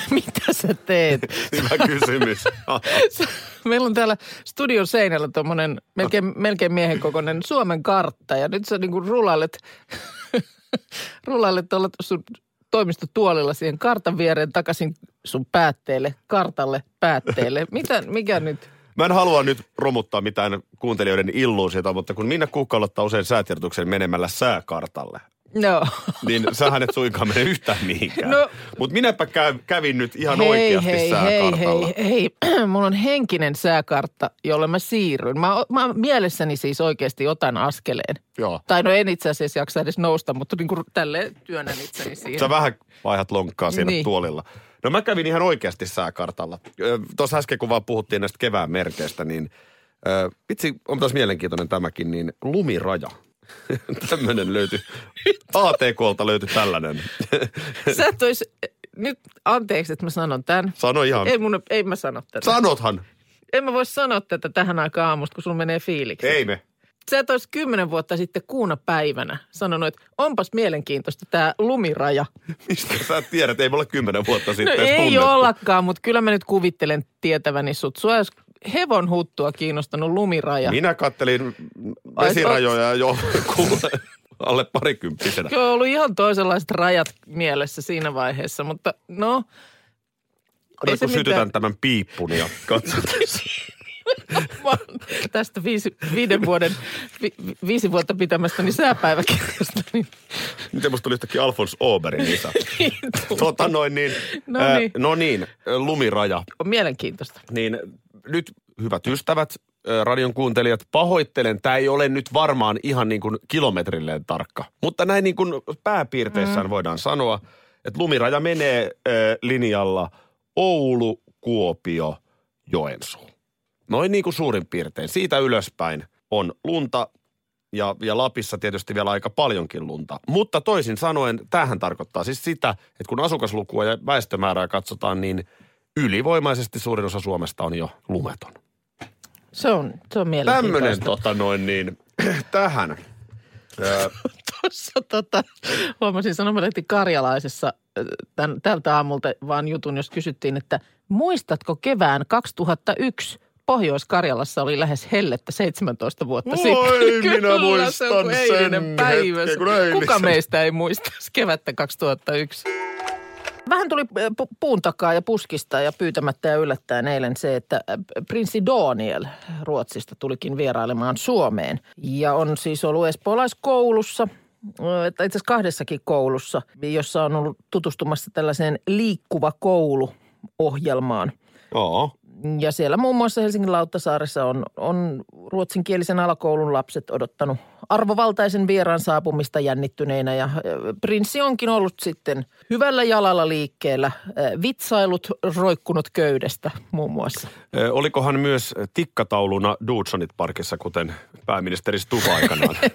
Mitä sä teet? Hyvä kysymys. Meillä on täällä studion seinällä tuommoinen melkein, melkein miehen kokoinen Suomen kartta. Ja nyt sä niin kuin rulailet, rulailet tuolla sun toimistotuolilla siihen kartan viereen takaisin sun päätteelle, kartalle päätteelle. Mitä, mikä nyt? Mä en halua nyt romuttaa mitään kuuntelijoiden illuusiota, mutta kun Minna Kukka aloittaa usein säätiedotuksen menemällä sääkartalle, No. niin sähän et suinkaan mene yhtään mihinkään. No. Mutta minäpä käy, kävin nyt ihan hei, oikeasti hei, hei, sääkartalla. hei, hei. Mulla on henkinen sääkartta, jolle mä siirryn. Mä, mä mielessäni siis oikeasti otan askeleen. Joo. Tai no en itse asiassa jaksa edes nousta, mutta niin kuin tälleen työnnän itseni siihen. Sä vähän vaihat lonkkaa siinä Niin. tuolilla. No mä kävin ihan oikeasti sääkartalla. Tuossa äsken kun vaan puhuttiin näistä kevään merkeistä, niin vitsi, on taas mielenkiintoinen tämäkin, niin lumiraja. Tämmöinen löytyi. ATKlta löytyi tällainen. Sä et ois, nyt anteeksi, että mä sanon tämän. Sano ihan. Ei, mun, ei mä sano tätä. Sanothan. en mä voi sanoa tätä tähän aikaan aamusta, kun sulla menee fiiliksi. Ei me. Sä et olisi kymmenen vuotta sitten kuuna päivänä sanonut, että onpas mielenkiintoista tämä lumiraja. Mistä sä tiedät? Ei mulla kymmenen vuotta No sitten edes ei tunnettu. ollakaan, mutta kyllä mä nyt kuvittelen tietäväni sut. Sua hevon huttua kiinnostanut lumiraja. Minä kattelin vesirajoja jo kuule, alle parikymppisenä. Kyllä on ollut ihan toisenlaiset rajat mielessä siinä vaiheessa, mutta no. Se kun sytytän mitään. tämän piippun ja katsotaan. Tästä viisi, viiden vuoden, vi, viisi vuotta pitämästäni sääpäiväkirjasta, niin Miten musta tuli yhtäkkiä Alfons Oberin isä? tota noin niin. No niin. no niin, lumiraja. on mielenkiintoista. Niin nyt hyvät ystävät, radion kuuntelijat, pahoittelen, tämä ei ole nyt varmaan ihan niin kuin kilometrilleen tarkka. Mutta näin niin kuin pääpiirteissään mm. voidaan sanoa, että lumiraja menee ää, linjalla Oulu, Kuopio, Joensuu. Noin niin kuin suurin piirtein. Siitä ylöspäin on lunta ja, ja Lapissa tietysti vielä aika paljonkin lunta. Mutta toisin sanoen, tämähän tarkoittaa siis sitä, että kun asukaslukua ja väestömäärää katsotaan, niin ylivoimaisesti suurin osa Suomesta on jo lumeton. Se on, se on Tämmöinen mielenkiintoista. tota noin niin, tähän. Tuossa tota, huomasin sanomalehti Karjalaisessa tän, tältä aamulta vaan jutun, jos kysyttiin, että muistatko kevään 2001 Pohjois-Karjalassa oli lähes hellettä 17 vuotta Oi, sitten. minä Kyllä, muistan se on sen päivä. hetken. Kuka meistä ei muista kevättä 2001? Vähän tuli äh, pu- puun takaa ja puskista ja pyytämättä ja yllättäen eilen se, että äh, prinssi Daniel Ruotsista tulikin vierailemaan Suomeen. Ja on siis ollut espoolaiskoulussa, äh, itse asiassa kahdessakin koulussa, jossa on ollut tutustumassa tällaiseen liikkuva koulu ohjelmaan. joo. Ja siellä muun muassa Helsingin Lauttasaaressa on, on ruotsinkielisen alakoulun lapset odottanut arvovaltaisen vieraan saapumista jännittyneinä. Ja prinssi onkin ollut sitten hyvällä jalalla liikkeellä, vitsailut roikkunut köydestä muun muassa. Olikohan myös tikkatauluna Dudsonit Parkissa, kuten pääministeri Stubb aikanaan?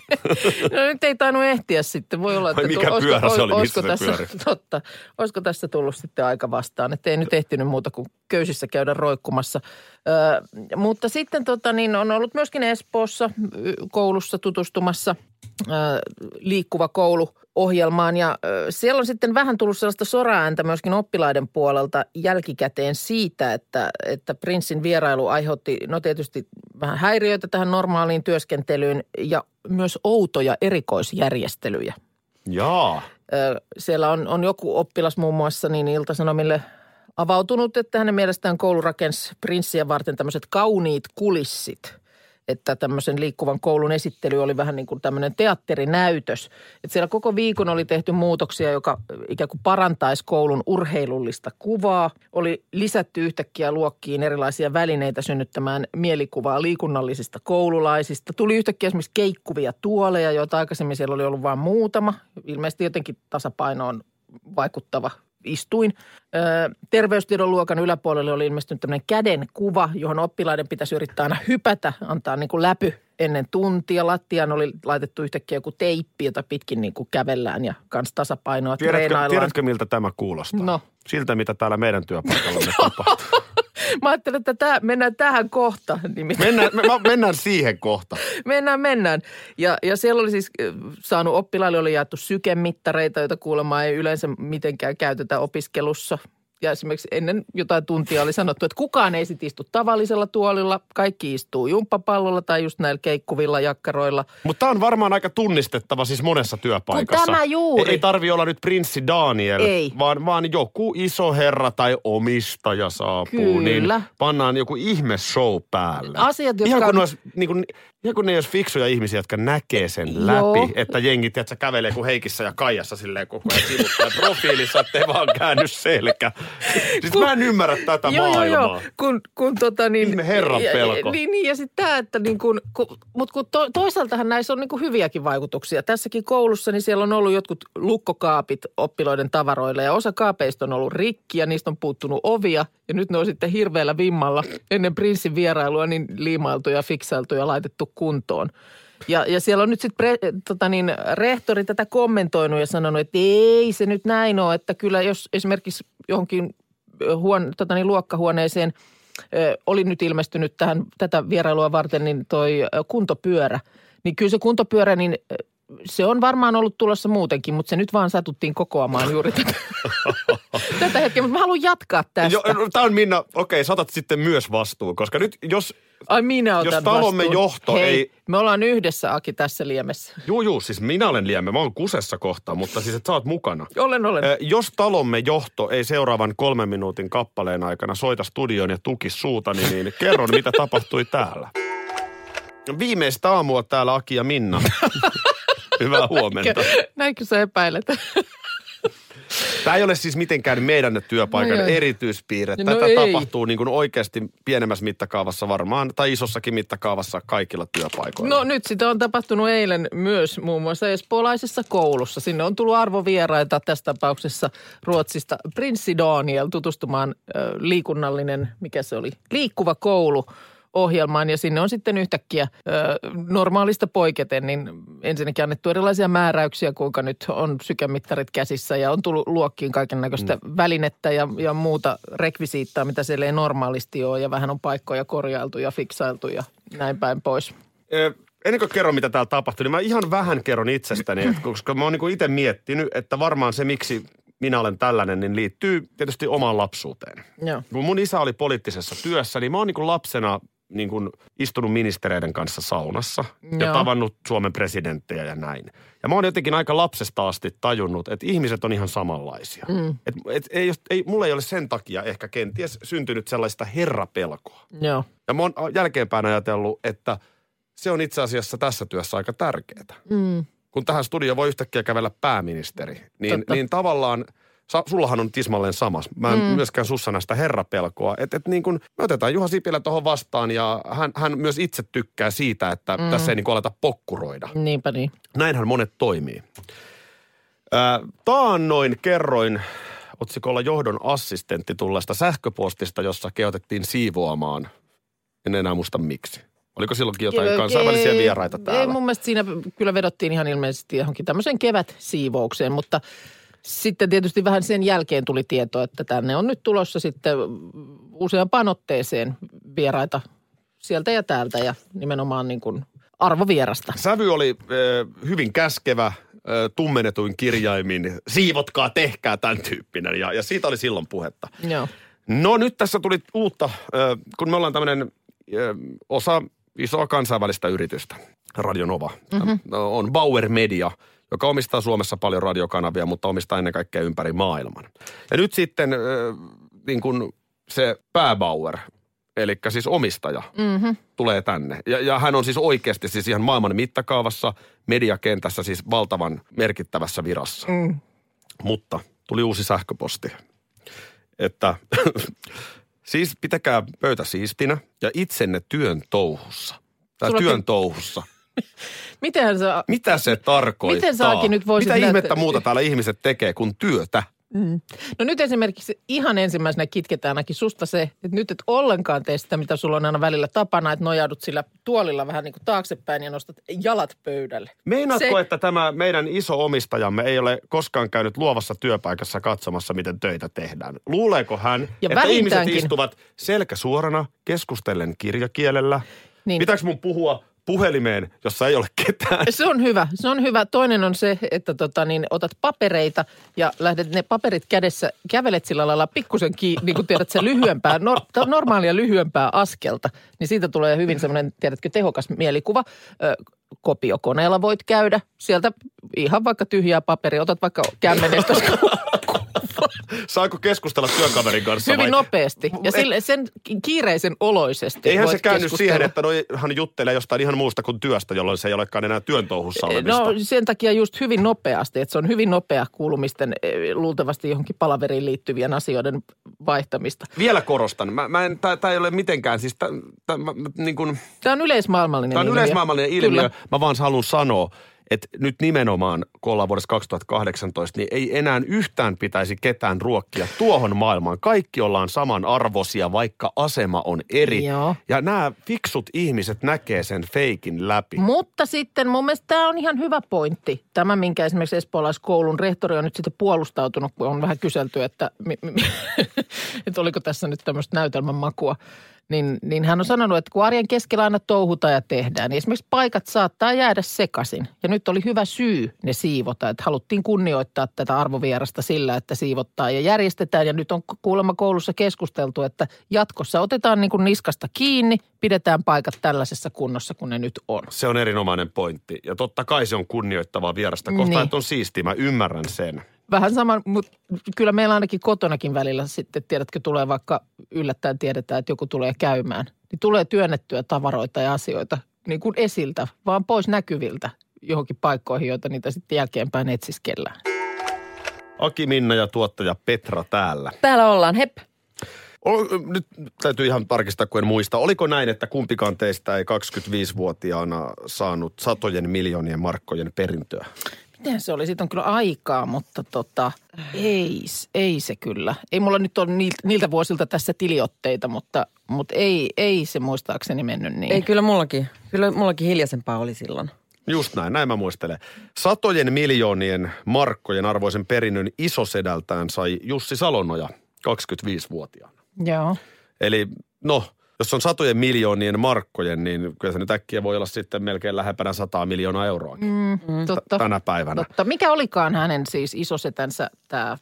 No nyt ei tainnut ehtiä sitten. Voi olla, että Ai mikä olisiko- pyörä se oli, olisiko se tässä, pyöri? Totta. Olisiko tässä tullut sitten aika vastaan, että ei nyt ehtinyt muuta kuin köysissä käydä roikkumassa. Ö, mutta sitten tota, niin on ollut myöskin Espoossa koulussa tutustumassa ö, liikkuva koulu ohjelmaan ja ö, siellä on sitten vähän tullut sellaista soraääntä myöskin oppilaiden puolelta jälkikäteen siitä, että, että prinssin vierailu aiheutti no tietysti vähän häiriöitä tähän normaaliin työskentelyyn ja myös outoja erikoisjärjestelyjä. Jaa. Ö, Siellä on, on joku oppilas muun muassa niin Iltasanomille avautunut, että hänen mielestään koulu rakensi prinssiä varten tämmöiset kauniit kulissit. Että tämmöisen liikkuvan koulun esittely oli vähän niin kuin tämmöinen teatterinäytös. Että siellä koko viikon oli tehty muutoksia, joka ikään kuin parantaisi koulun urheilullista kuvaa. Oli lisätty yhtäkkiä luokkiin erilaisia välineitä synnyttämään mielikuvaa liikunnallisista koululaisista. Tuli yhtäkkiä esimerkiksi keikkuvia tuoleja, joita aikaisemmin siellä oli ollut vain muutama. Ilmeisesti jotenkin tasapainoon vaikuttava istuin. Ö, terveystiedon luokan yläpuolelle oli ilmestynyt tämmöinen käden kuva, johon oppilaiden pitäisi yrittää aina hypätä, antaa niin kuin läpy ennen tuntia. Lattiaan oli laitettu yhtäkkiä joku teippi, jota pitkin niin kuin kävellään ja kans tasapainoa Tiedätkö, treenaillaan. tiedätkö, miltä tämä kuulostaa? No. Siltä, mitä täällä meidän työpaikalla tapahtuu. Mä ajattelin, että tää, mennään tähän kohta. Nimittäin. Mennään, me, me- mennään siihen kohta. Mennään, mennään. Ja, ja siellä oli siis äh, saanut oppilaille oli jaettu sykemittareita, joita kuulemma ei yleensä mitenkään käytetä opiskelussa. Ja esimerkiksi ennen jotain tuntia oli sanottu, että kukaan ei sit istu tavallisella tuolilla, kaikki istuu jumppapallolla tai just näillä keikkuvilla jakkaroilla. Mutta tämä on varmaan aika tunnistettava siis monessa työpaikassa. Kun tämä juuri. Ei, ei tarvi olla nyt prinssi Daniel, Ei. Vaan, vaan joku iso herra tai omistaja saapuu. Kyllä. Niin pannaan joku ihme show päälle. Asiat, jotka ihan, kun on- ne olisi, niin kuin, ihan kun ne ei olisi fiksuja ihmisiä, jotka näkee sen Joo. läpi. Että jengi, tiedätkö, kävelee kuin Heikissä ja Kaijassa silleen koko ajan profiilissa, ettei vaan käänny selkä. Siis Kun- mä en ymmärrä tätä joo, maailmaa. joo, joo. Kun, kun tota niin... Ihme herran pelko. Niin, niin ja sitten tämä, että niin kun, kun, mutta kun to, toisaaltahan näissä on niin kuin hyviäkin vaikutuksia. Tässäkin koulussa niin siellä on ollut jotkut lukkokaapit oppiloiden tavaroille ja osa kaapeista on ollut rikki ja niistä on puuttunut ovia. Ja nyt ne on sitten hirveällä vimmalla ennen prinssin vierailua niin liimailtu ja fiksailtu ja laitettu kuntoon. Ja, ja siellä on nyt sitten tota niin, rehtori tätä kommentoinut ja sanonut, että ei se nyt näin ole, että kyllä jos esimerkiksi johonkin huone, tota niin, luokkahuoneeseen ö, oli nyt ilmestynyt tähän, tätä vierailua varten niin toi kuntopyörä. Niin kyllä se kuntopyörä, niin se on varmaan ollut tulossa muutenkin, mutta se nyt vaan satuttiin kokoamaan juuri tätä, tätä hetkeä. Mutta mä haluan jatkaa tästä. Jo, Tämä on Minna, okei, saatat sitten myös vastuun, koska nyt jos Ai minä otan jos talomme vastuun. johto Hei, ei- me ollaan yhdessä Aki tässä liemessä. Juu, juu, siis minä olen liemme, mä oon kusessa kohta, mutta siis että sä oot mukana. Olen, olen. Ö, Jos talomme johto ei seuraavan kolmen minuutin kappaleen aikana soita studioon ja tuki suutani, niin kerron, mitä tapahtui täällä. Viimeistä aamua täällä Aki ja Minna. Hyvää huomenta. Näinkö sä epäilet? Tämä ei ole siis mitenkään meidän työpaikan No joo. erityispiirre. No Tätä ei. tapahtuu niin kuin oikeasti pienemmässä mittakaavassa varmaan, tai isossakin mittakaavassa kaikilla työpaikoilla. No nyt sitä on tapahtunut eilen myös muun muassa espoolaisessa koulussa. Sinne on tullut arvovieraita tässä tapauksessa Ruotsista. Prinssi Daniel tutustumaan ö, liikunnallinen, mikä se oli, liikkuva koulu ohjelmaan ja sinne on sitten yhtäkkiä ö, normaalista poiketen, niin ensinnäkin annettu erilaisia määräyksiä, kuinka nyt on sykemittarit käsissä ja on tullut luokkiin kaiken näköistä mm. välinettä ja, ja muuta rekvisiittaa, mitä siellä ei normaalisti ole ja vähän on paikkoja korjailtu ja fiksailtu ja näin päin pois. Ö, Ennen kuin kerron, mitä täällä tapahtui, niin mä ihan vähän kerron itsestäni, että koska mä oon niin itse miettinyt, että varmaan se, miksi minä olen tällainen, niin liittyy tietysti omaan lapsuuteen. Joo. Kun mun isä oli poliittisessa työssä, niin mä oon niin lapsena niin kuin istunut ministereiden kanssa saunassa ja Joo. tavannut Suomen presidenttejä ja näin. Ja mä oon jotenkin aika lapsesta asti tajunnut, että ihmiset on ihan samanlaisia. Mm. Et, et, ei, ei, mulla ei ole sen takia ehkä kenties syntynyt sellaista herrapelkoa. Joo. Ja mä oon jälkeenpäin ajatellut, että se on itse asiassa tässä työssä aika tärkeää. Mm. Kun tähän studioon voi yhtäkkiä kävellä pääministeri, niin, Totta. niin tavallaan, sa, sullahan on tismalleen samas. Mä en mm. myöskään sussa näistä herrapelkoa. Että et niin kun, me otetaan Juha Sipilä tuohon vastaan ja hän, hän myös itse tykkää siitä, että mm. tässä ei niin kuin aleta pokkuroida. Niinpä niin. Näinhän monet toimii. Taannoin kerroin otsikolla johdon assistentti tulleesta sähköpostista, jossa kehotettiin siivoamaan. En enää muista miksi. Oliko silloinkin jotain Ei- kansainvälisiä vieraita täällä? Ei mun mielestä siinä kyllä vedottiin ihan ilmeisesti johonkin tämmöiseen kevätsiivoukseen, mutta sitten tietysti vähän sen jälkeen tuli tieto, että tänne on nyt tulossa sitten useampaan otteeseen vieraita sieltä ja täältä ja nimenomaan niin kuin arvovierasta. Sävy oli äh, hyvin käskevä, tummennetuin kirjaimin. Siivotkaa, tehkää, tämän tyyppinen. Ja, ja siitä oli silloin puhetta. Joo. No nyt tässä tuli uutta, kun me ollaan tämmöinen osa isoa kansainvälistä yritystä, Radio Nova. Mm-hmm. On Bauer Media, joka omistaa Suomessa paljon radiokanavia, mutta omistaa ennen kaikkea ympäri maailman. Ja nyt sitten äh, niin kuin se pääbauer, eli siis omistaja, mm-hmm. tulee tänne. Ja, ja hän on siis oikeasti siis ihan maailman mittakaavassa, mediakentässä siis valtavan merkittävässä virassa. Mm. Mutta tuli uusi sähköposti, että siis pitäkää pöytä siistinä ja itsenne työn touhussa. Tai Sulla- työn touhussa. Mitenhän sä... Mitä se tarkoittaa? Miten sä, Aki, nyt voisit Mitä ihmettä muuta täällä ihmiset tekee kuin työtä? No nyt esimerkiksi ihan ensimmäisenä kitketään ainakin susta se, että nyt et ollenkaan tee sitä, mitä sulla on aina välillä tapana, että nojaudut sillä tuolilla vähän niin kuin taaksepäin ja nostat jalat pöydälle. Meinaatko, Se- että tämä meidän iso omistajamme ei ole koskaan käynyt luovassa työpaikassa katsomassa, miten töitä tehdään? Luuleeko hän, Ja että ihmiset vähintäänkin- istuvat selkä suorana, keskustellen kirjakielellä? Niin. Pitääkö mun puhua puhelimeen, jossa ei ole ketään? Se on hyvä, se on hyvä. Toinen on se, että tota, niin, otat papereita ja lähdet ne paperit kädessä, kävelet sillä lailla pikkusen, ki, niin kuin tiedät, se lyhyempää, nor, normaalia lyhyempää askelta. Niin siitä tulee hyvin semmoinen, tiedätkö, tehokas mielikuva. Ö, kopiokoneella voit käydä sieltä ihan vaikka tyhjää paperia, otat vaikka kämmenestä Saako keskustella työkaverin kanssa hyvin vai? nopeasti. Ja sille, sen kiireisen oloisesti Eihän se keskustella. siihen, että hän juttelee jostain ihan muusta kuin työstä, jolloin se ei olekaan enää työn touhussa olemista. No sen takia just hyvin nopeasti, että se on hyvin nopea kuulumisten eh, luultavasti johonkin palaveriin liittyvien asioiden vaihtamista. Vielä korostan. Mä, mä en, tää, tää ei ole mitenkään, siis tää, tää, mä, niin Tämä on yleismaailmallinen Tämä on ilmiö. yleismaailmallinen ilmiö. Kyllä. Mä vaan haluan sanoa, että nyt nimenomaan, kun ollaan vuodessa 2018, niin ei enää yhtään pitäisi ketään ruokkia tuohon maailmaan. Kaikki ollaan samanarvoisia, vaikka asema on eri. Joo. Ja nämä fiksut ihmiset näkee sen feikin läpi. Mutta sitten mun mielestä tämä on ihan hyvä pointti. Tämä, minkä esimerkiksi espoolaiskoulun rehtori on nyt sitten puolustautunut, kun on vähän kyselty, että, että oliko tässä nyt tämmöistä näytelmän makua. Niin, niin hän on sanonut, että kun arjen keskellä aina touhutaan ja tehdään, niin esimerkiksi paikat saattaa jäädä sekaisin. Ja nyt oli hyvä syy ne siivota, että haluttiin kunnioittaa tätä arvovierasta sillä, että siivottaa ja järjestetään. Ja nyt on kuulemma koulussa keskusteltu, että jatkossa otetaan niin kuin niskasta kiinni, pidetään paikat tällaisessa kunnossa kuin ne nyt on. Se on erinomainen pointti. Ja totta kai se on kunnioittavaa vierasta kohtaan, Niin. että on siistiä. Mä ymmärrän sen. Vähän sama, mutta kyllä meillä ainakin kotonakin välillä sitten, tiedätkö, tulee vaikka yllättäen tiedetään, että joku tulee käymään. Niin tulee työnnettyä tavaroita ja asioita niin kuin esiltä, vaan pois näkyviltä johonkin paikkoihin, joita niitä sitten jälkeenpäin etsiskellään. Aki Minna ja tuottaja Petra täällä. Täällä ollaan, hep. Ol, nyt täytyy ihan tarkistaa, kun en muista. Oliko näin, että kumpikaan teistä ei 25-vuotiaana saanut satojen miljoonien markkojen perintöä? Miten se oli? Siitä on kyllä aikaa, mutta tota, ei, ei se kyllä. Ei mulla nyt ole niiltä, niiltä vuosilta tässä tiliotteita, mutta, mutta ei, ei se muistaakseni mennyt niin. Ei, kyllä mullakin. Kyllä mullakin hiljaisempaa oli silloin. Just näin, näin mä muistelen. Satojen miljoonien markkojen arvoisen perinnön isosedältään sai Jussi Salonoja 25-vuotiaana. Joo. Eli no, jos on satojen miljoonien markkojen, niin kyllä se nyt äkkiä voi olla sitten melkein lähempänä 100 miljoonaa euroa mm. Totta. tänä päivänä. Totta. Mikä olikaan hänen siis isosetänsä tämä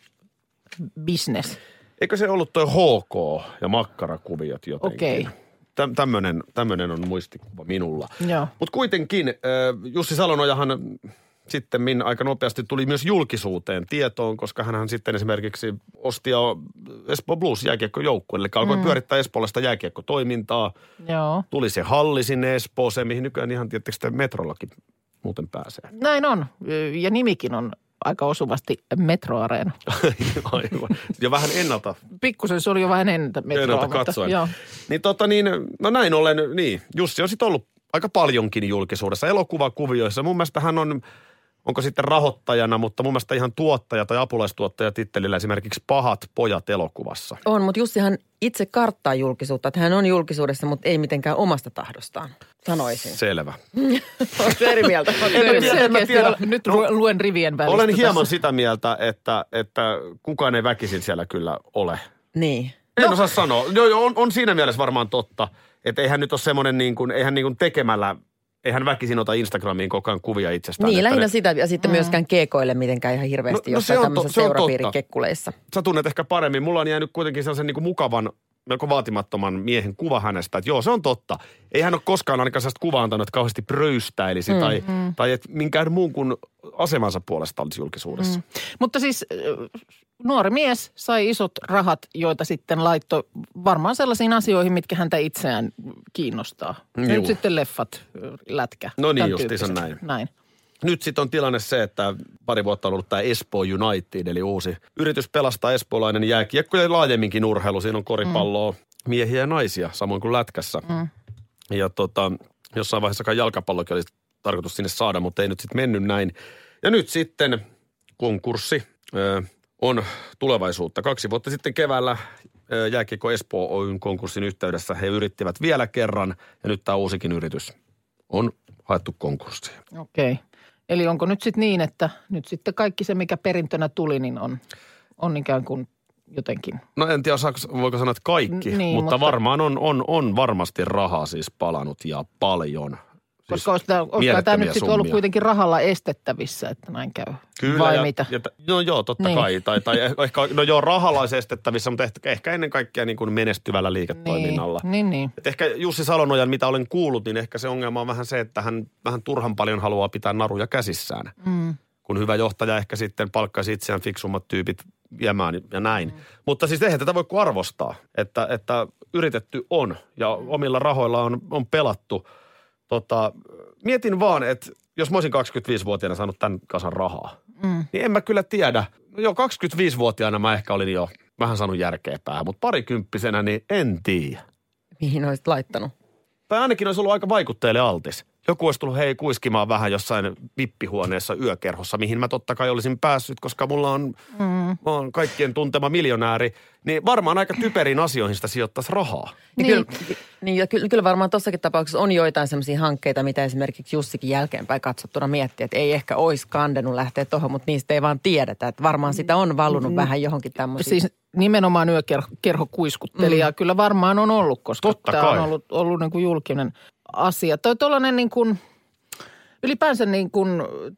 business? Eikö se ollut toi HK ja makkarakuviot jotenkin? Okei. Tä, tämmönen, tämmönen on muistikuva minulla. Mutta kuitenkin Jussi Salonojahan sitten min aika nopeasti tuli myös julkisuuteen tietoon, koska hän sitten esimerkiksi osti jo Espoo Blues jääkiekkojoukkueen, eli alkoi mm. pyörittää Espoolaista jääkiekkotoimintaa. Joo. Tuli se halli sinne Espooseen, mihin nykyään ihan tietysti metrollakin muuten pääsee. Näin on. Ja nimikin on aika osuvasti metroareena. Aivan. Ja vähän ennalta Pikkusen se oli jo vähän ennen metroa. Ennalta mutta katsoen. Joo. Niin tota niin, no näin ollen, niin, Jussi on sitten ollut aika paljonkin julkisuudessa elokuvakuvioissa. Mun mielestä hän on, onko sitten rahoittajana, mutta mun mielestä ihan tuottaja tai apulaistuottaja tittelillä esimerkiksi Pahat pojat elokuvassa. On, mutta Jussihan itse karttaa julkisuutta. Että hän on julkisuudessa, mutta ei mitenkään omasta tahdostaan, sanoisin. Selvä. Oletko eri mieltä? En mä eri tiedä, mieltä? en mä tiedä. Nyt No, luen rivien välistä. Olen hieman tässä. sitä mieltä, että, että kukaan ei väkisin siellä kyllä ole. Niin. En osaa sanoa. Joo, joo, on, on siinä mielessä varmaan totta, että eihän nyt ole semmoinen niin kuin, eihän niin kuin tekemällä, eihän väkisin ota Instagramiin koko ajan kuvia itsestään. Niin, lähinnä ne- sitä ja sitten myöskään keekoille mitenkään ihan hirveästi No- no no, se jossain on to- tämmöisissä se on totta. sä tunnet ehkä paremmin. Mulla on jäänyt kuitenkin sellaisen niin kuin mukavan, melko vaatimattoman miehen kuva hänestä. Että joo, se on totta. Ei hän ole koskaan ainakaan sellaista kuvaa antanut, että kauheasti pröystäilisi mm, tai, mm. tai että minkään muun kuin asemansa puolesta olisi julkisuudessa. Mm. Mutta siis äh, nuori mies sai isot rahat, joita sitten laittoi varmaan sellaisiin asioihin, mitkä häntä itseään kiinnostaa. Juu. Nyt sitten leffat, äh, lätkä. No niin justiinsa näin. näin. Nyt sitten on tilanne se, että pari vuotta on ollut tämä Espoo United, eli uusi yritys pelastaa espoolainen jääkiekko ja laajemminkin urheilu. Siinä on koripalloa, mm. miehiä ja naisia, samoin kuin lätkässä. Mm. Ja tota, jossain vaiheessa jalkapallokin oli tarkoitus sinne saada, mutta ei nyt sitten mennyt näin. Ja nyt sitten konkurssi. Ö, on tulevaisuutta. Kaksi vuotta sitten keväällä Jääkiekko Espoo Oyn konkurssin yhteydessä he yrittivät vielä kerran ja nyt tämä uusikin yritys on haettu konkurssiin. Okei. Okay. Eli onko nyt sitten niin, että nyt sitten kaikki se, mikä perintönä tuli, niin on, on ikään kuin jotenkin. No en tiedä, saako- voiko sanoa, että kaikki, N- niin, mutta, mutta- varmaan on, on, on varmasti rahaa siis palanut ja paljon. Koska olisi tämä, olisi tämä nyt sitten ollut kuitenkin rahalla estettävissä, että näin käy. Kyllä. Vai ja, mitä? Ja, t- no joo, totta Niin. kai. Tai, tai ehkä, no joo, rahalla olisi estettävissä, mutta ehkä, ehkä ennen kaikkea niin kuin menestyvällä liiketoiminnalla. Niin, niin, niin. Et ehkä Jussi Salonojan, mitä olen kuullut, niin ehkä se ongelma on vähän se, että hän vähän turhan paljon haluaa pitää naruja käsissään. Mm. Kun hyvä johtaja ehkä sitten palkkaisi itseään fiksummat tyypit viemään ja näin. Mm. Mutta siis eihän tätä voi kuin arvostaa, että, että yritetty on ja omilla rahoilla on, on pelattu. Tota, mietin vaan, että jos mä olisin 25-vuotiaana saanut tämän kasan rahaa, Mm. niin en mä kyllä tiedä. No joo, 25-vuotiaana mä ehkä olin jo vähän saanut järkeä päähän, mutta parikymppisenä niin en tiedä. Mihin olisit laittanut? Tai ainakin olisi ollut aika vaikutteelle altis. Joku olisi tullut hei kuiskimaan vähän jossain vippihuoneessa yökerhossa, mihin mä totta kai olisin päässyt, koska mulla on, mm. mä oon kaikkien tuntema miljonääri. Niin varmaan aika typeriin asioihin sitä sijoittaisi rahaa. Niin. Niin. Kyllä, niin ja kyllä, kyllä varmaan tuossakin tapauksessa on joitain sellaisia hankkeita, mitä esimerkiksi Jussikin jälkeenpäin katsottuna miettii, että ei ehkä olisi kandennut lähteä tuohon, mutta niistä ei vaan tiedetä. Että varmaan sitä on valunut mm. vähän johonkin tämmöisiin. Siis nimenomaan yökerho kuiskuttelija mm. kyllä varmaan on ollut, koska Totta tämä kai. on ollut, ollut niin kuin julkinen asia. Toi tuollainen niin kuin, ylipäänsä niin kuin,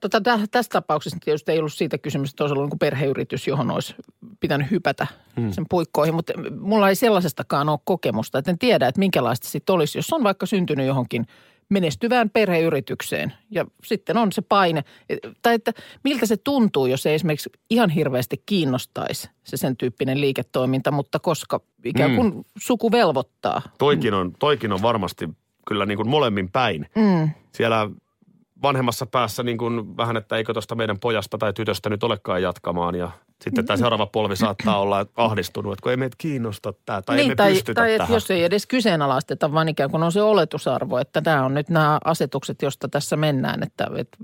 tota, tä, tässä tapauksessa tietysti ei ollut siitä kysymys, että olisi ollut niin kuin perheyritys, johon olisi pitänyt hypätä hmm. sen puikkoihin, mutta mulla ei sellaisestakaan ole kokemusta, että en tiedä, että minkälaista sitten olisi, jos on vaikka syntynyt johonkin menestyvään perheyritykseen ja sitten on se paine. Tai että miltä se tuntuu, jos ei esimerkiksi ihan hirveästi kiinnostaisi se sen tyyppinen liiketoiminta, mutta koska ikään kuin mm. suku velvoittaa. Toikin on, toikin on varmasti kyllä niin kuin molemmin päin. Mm. Siellä vanhemmassa päässä niin kuin vähän, että eikö tuosta meidän pojasta tai tytöstä nyt olekaan jatkamaan ja sitten tämä seuraava polvi saattaa olla ahdistunut, että kun ei meitä kiinnosta tämä tai ei me niin, tai, pystytä tai tähän. jos ei edes kyseenalaisteta, vaan ikään kuin on se oletusarvo, että nämä on nyt nämä asetukset, josta tässä mennään, että, että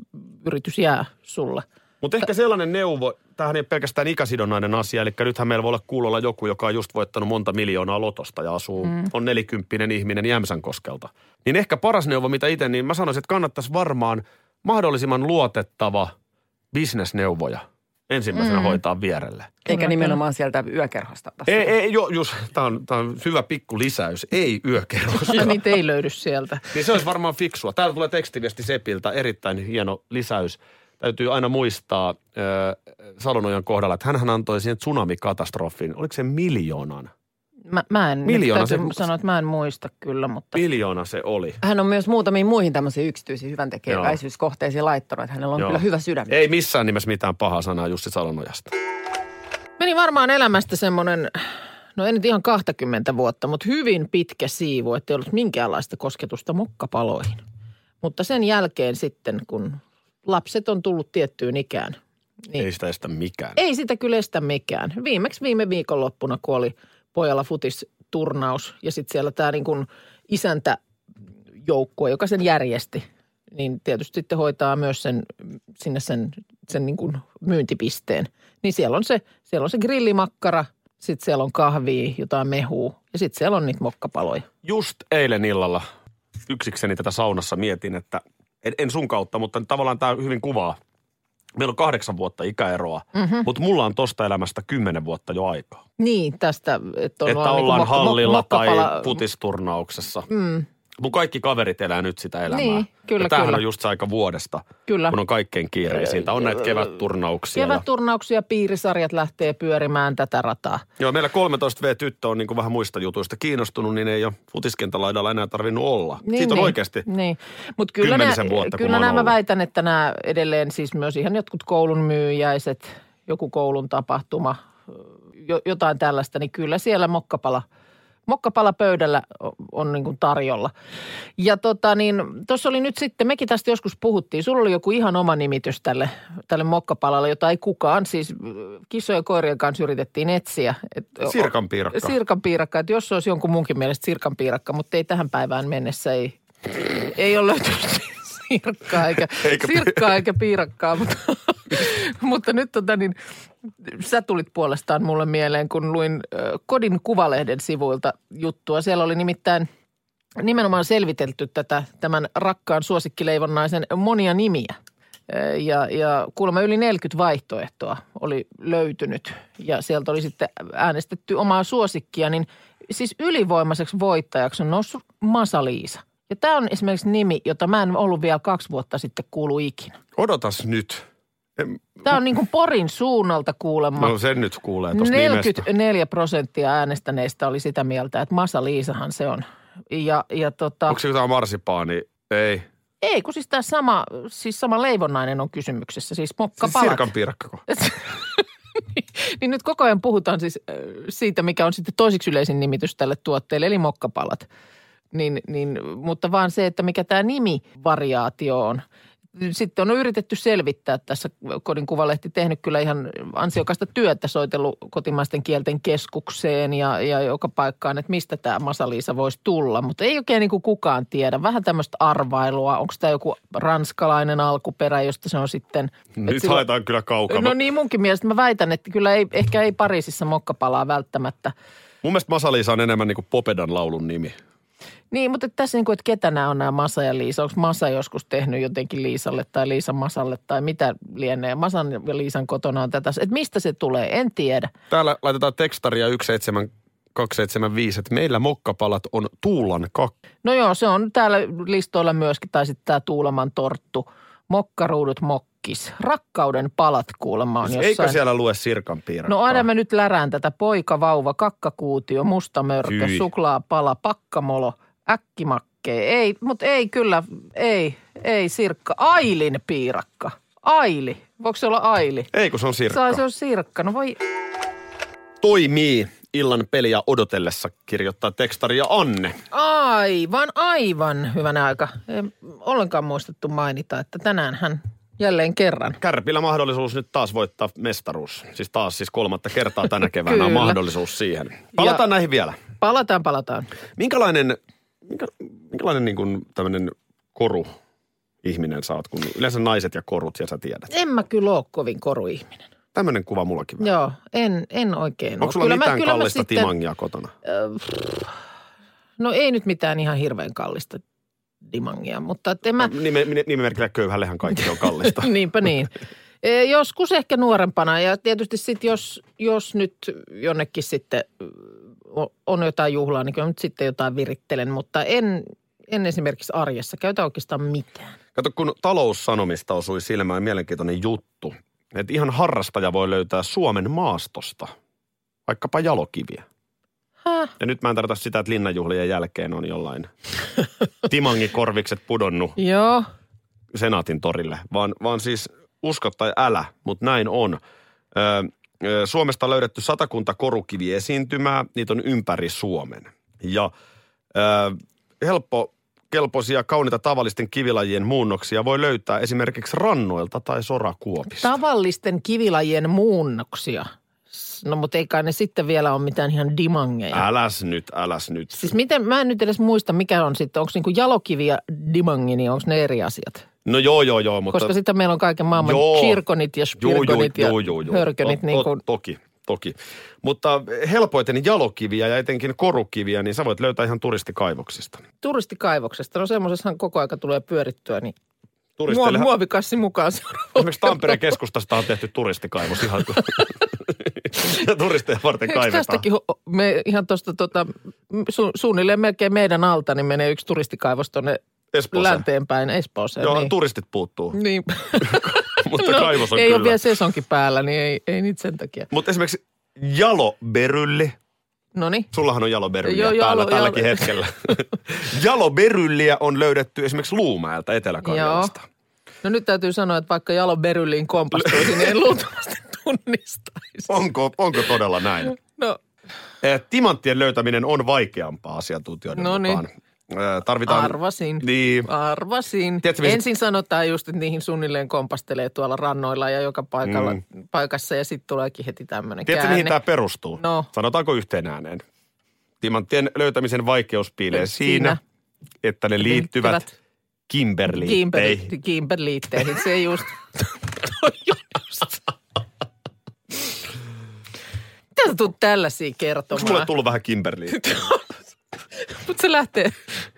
yritys jää sulle. Mutta ehkä sellainen neuvo, tämähän ei ole pelkästään ikäsidonnainen asia, eli nythän meillä voi olla kuulolla joku, joka on just voittanut monta miljoonaa lotosta ja asuu, mm. on nelikymppinen ihminen Jämsänkoskelta. Niin ehkä paras neuvo, mitä itse, niin mä sanoisin, että kannattaisi varmaan mahdollisimman luotettava bisnesneuvoja ensimmäisenä mm. hoitaa vierelle. Eikä Kyllä, nimenomaan sieltä yökerhosta. Ei, ei, jo, just, tämä on, tää on hyvä pikku lisäys, ei yökerrosta. Ja niitä ei löydy sieltä. Niin se olisi varmaan fiksua. Täällä tulee tekstiviesti Sepiltä, erittäin hieno lisäys. Täytyy aina muistaa äh, Salonojan kohdalla, että hän antoi siihen tsunamikatastrofin. Oliko se miljoonan? Mä, mä en, Miljoona se- sanoa, että mä en muista kyllä, mutta Miljoona se oli. Hän on myös muutamiin muihin tämmöisiin yksityisiin hyväntekeväisyyskohteisiin laittanut, että hänellä on Joo. kyllä hyvä sydän. Ei missään nimessä mitään pahaa sanaa Jussi Salonojasta. meni varmaan elämästä semmoinen, no ei nyt ihan 20 vuotta, mutta hyvin pitkä siivu, että ei ollut minkäänlaista kosketusta mokkapaloihin. Mutta sen jälkeen sitten, kun lapset on tullut tiettyyn ikään, niin Ei sitä estä mikään. Ei sitä kyllä estä mikään. Viimeksi viime viikonloppuna, kun oli pojalla futisturnaus ja sitten siellä tämä niin kuin isäntäjoukkue, joka sen järjesti, niin tietysti sitten hoitaa myös sen, sinne sen, sen niin kuin myyntipisteen. Niin siellä on se, siellä on se grillimakkara, sitten siellä on kahvia, jotain mehua ja sitten siellä on niitä mokkapaloja. Just eilen illalla yksikseni tätä saunassa mietin, että en, en sun kautta, mutta tavallaan tämä hyvin kuvaa. Meillä on kahdeksan vuotta ikäeroa, mm-hmm. mutta mulla on tosta elämästä kymmenen vuotta jo aikaa. Niin, tästä, että, on että ollaan niin kuin hallilla tai mokkapala- putisturnauksessa. Mm, Mun kaikki kaverit elää nyt sitä elämää. Niin, kyllä, ja tämähän kyllä. on just se aika vuodesta, Kyllä. kun on kaikkein kiireisintä. On näitä kevätturnauksia. Ja, Kevätturnauksia, piirisarjat lähtee pyörimään tätä rataa. joo, meillä 13V-tyttö on niin kuin vähän muista jutuista kiinnostunut, niin ei ole futiskentälaidalla enää tarvinnut olla. Niin, Siitä on niin, oikeasti Niin. Mut kyllä, kymmenisen nää, vuotta, kyllä nämä ollut. väitän, että nämä edelleen siis myös ihan jotkut koulun myyjäiset, joku koulun tapahtuma, jo, jotain tällaista, niin kyllä siellä mokkapala, mokkapala pöydällä on niin kuin tarjolla. Ja tota niin, tuossa oli nyt sitten, mekin tästä joskus puhuttiin, sulla oli joku ihan oma nimitys tälle, tälle mokkapalalle, jota ei kukaan, siis äh, kissojen ja koirien kanssa yritettiin etsiä. Et, Sirkanpiirakka. Sirkanpiirakka, että jos se olisi jonkun munkin mielestä sirkanpiirakka, mutta ei tähän päivään mennessä ei, ei ole löytynyt sirkkaa eikä, Eikä- sirkkaa eikä piirakkaa, mutta Mutta nyt tota niin, sä tulit puolestaan mulle mieleen, kun luin Kodin Kuvalehden sivuilta juttua. Siellä oli nimittäin nimenomaan selvitelty tätä tämän rakkaan suosikkileivonnaisen monia nimiä. Ja, ja kuulemma yli 40 vaihtoehtoa oli löytynyt ja sieltä oli sitten äänestetty omaa suosikkia, niin siis ylivoimaiseksi voittajaksi on noussut Masaliisa. Ja tämä on esimerkiksi nimi, jota mä en ollut vielä kaksi vuotta sitten kuulu ikinä. Odotas nyt. Tämä on niin kuin Porin suunnalta kuulemma. no sen nyt kuulee tuosta nimestä. 44 prosenttia äänestäneistä oli sitä mieltä, että Masa Liisahan se on. Ja, ja tota, Onko se jotain marsipaani? Ei. ei, kun siis tämä sama, siis sama leivonnainen on kysymyksessä, siis Siis mokkapalat. sirkan piirakkako? niin nyt koko ajan puhutaan siis äh, siitä, mikä on sitten toisiksi yleisin nimitys tälle tuotteelle, eli mokkapalat. Niin, niin, mutta vaan se, että mikä tämä nimivariaatio on. Sitten on yritetty selvittää tässä, Kodin Kuvalehti tehnyt kyllä ihan ansiokasta työtä, soitellut kotimaisten kielten keskukseen ja, ja joka paikkaan, että mistä tämä Masaliisa voisi tulla. Mutta ei oikein niin kuin kukaan tiedä. Vähän tämmöistä arvailua, onko tämä joku ranskalainen alkuperä, josta se on sitten... Nyt sillä- haetaan kyllä kaukaa. No niin, munkin mielestä mä väitän, että kyllä ei, ehkä ei Pariisissa mokkapalaa välttämättä. Mun mielestä Masaliisa on enemmän niin kuin Popedan laulun nimi. Niin, mutta tässä niin kuin, että ketä nämä on nämä Masa ja Liisa? Onko Masa joskus tehnyt jotenkin Liisalle tai Liisa Masalle tai mitä lienee? Masan ja Liisan kotona on tätä. Että mistä se tulee, en tiedä. Täällä laitetaan tekstaria 17275, että meillä mokkapalat on Tuulan kak. No joo, se on täällä listoilla myöskin, tai sitten tämä Tuuleman torttu. Mokkaruudut mokkis. Rakkauden palat kuulemma on jossain. Eikö siellä lue sirkan piirakkaa? No aina mä nyt lärään tätä poika, vauva, kakkakuutio, mustamörkö, Hyi. suklaapala, pakkamolo, äkkimakkee. Ei, mutta ei kyllä, ei, ei sirkka. Ailin piirakka. Aili. Voiko se olla aili? Ei, kun se on sirkka. Sai se on sirkka. No voi, Toimii illan peliä odotellessa, kirjoittaa tekstaria Anne. aivan, aivan hyvänä aika. Ei ollenkaan muistettu mainita, että tänään hän jälleen kerran. Kärpillä mahdollisuus nyt taas voittaa mestaruus. Siis taas siis kolmatta kertaa tänä keväänä on mahdollisuus siihen. Palataan näihin vielä. Palataan, palataan. Minkälainen, minkä, minkälainen niin kuin tämmöinen koru ihminen sä oot, kun yleensä naiset ja korut ja sä tiedät. En mä kyllä ole kovin koruihminen. Tämmöinen kuva mullakin vähän. Joo, en, en oikein Onko sulla Kyllä mitään mä kallista sitten- timangia kotona? No ei nyt mitään ihan hirveän kallista dimangia, mutta että en mä, Nime, nime- nimimerkillä köyhällehän kaikki on kallista. niinpä niin. E, Joskus ehkä nuorempana ja tietysti sitten jos, jos nyt jonnekin sitten on jotain juhlaa, niin kyllä nyt sitten jotain virittelen, mutta en, en esimerkiksi arjessa käytä oikeastaan mitään. Kato, kun taloussanomista osui silmään mielenkiintoinen juttu, että ihan harrastaja voi löytää Suomen maastosta vaikkapa jalokiviä. Häh? Ja nyt mä en tarkoita sitä, että linnanjuhlien jälkeen on jollain timangikorvikset pudonnut Joo, Senaatin torille, vaan, vaan siis usko tai älä, mutta näin on. Ö, ö, Suomesta on löydetty satakunta korukiviesiintymää, niitä on ympäri Suomen. Ja ö, helppo, kelpoisia, kauniita tavallisten kivilajien muunnoksia voi löytää esimerkiksi rannoilta tai sorakuopista. tavallisten kivilajien muunnoksia. No mutta ei kai ne sitten vielä ole mitään ihan dimangeja. Äläs nyt, äläs nyt. Siis miten, mä en nyt edes muista, mikä on sitten, onko niinku jalokivi ja dimangi, niin onko ne eri asiat? No joo, joo, joo, mutta... Koska sitten meillä on kaiken maailman Joo. kirkonit ja spirkonit ja hörkönit. To- niin to- kuin, Toki, toki. Mutta helpoiten jalokiviä ja etenkin korukiviä, niin sä voit löytää ihan turistikaivoksista. turistikaivoksesta, no semmoisessahan koko aika tulee pyörittyä, niin muo, Turisteille, muovikassi mukaan esimerkiksi Tampereen keskustasta on tehty turistikaivos ihan kuin ja turisteja varten Eikö kaivetaan. tästäkin me ihan tuosta tota, su, suunnilleen melkein meidän alta, niin menee yksi turistikaivos tuonne Espooseen. länteenpäin Espooseen. Joo, niin. turistit puuttuu, niin. mutta kaivos on ei kyllä. ole vielä sesonkin päällä, niin ei, ei niitä sen takia. Mutta esimerkiksi jaloberylli, No niin. sullahan on jaloberylliä Joo, päällä jalo- tälläkin jalo- hetkellä. jaloberylliä on löydetty esimerkiksi Luumäeltä Etelä-Karjalasta. No nyt täytyy sanoa, että vaikka Jalo Berylliin kompastuisi, niin en luultavasti tunnistaisi. Onko, onko todella näin? No Eh, Timanttien löytäminen on vaikeampaa asiantuntijoiden No niin. mukaan tarvitaan... Arvasin. Niin. Arvasin. Tiedätkö, missä... Ensin sanotaan just, että niihin suunnilleen kompastelee tuolla rannoilla ja joka paikalla, mm. paikassa ja sitten tuleekin heti tämmöinen Tiedätkö, mihin tämä perustuu? No. Sanotaanko yhteen ääneen? Timanttien löytämisen vaikeus piilee siinä, siinä että ne liittyvät. Kimberliitteihin. Kimberliitteihin, se just. Mitä sä tulet tällaisia kertomaan? Onko mulle tullut vähän Kimberliitteihin? Mutta se lähtee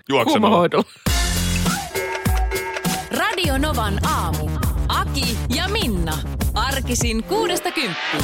Juoksemalla. kuumahoidolla. Radio Novan aamu. Aki ja Minna. Arkisin kuudesta kymppiin.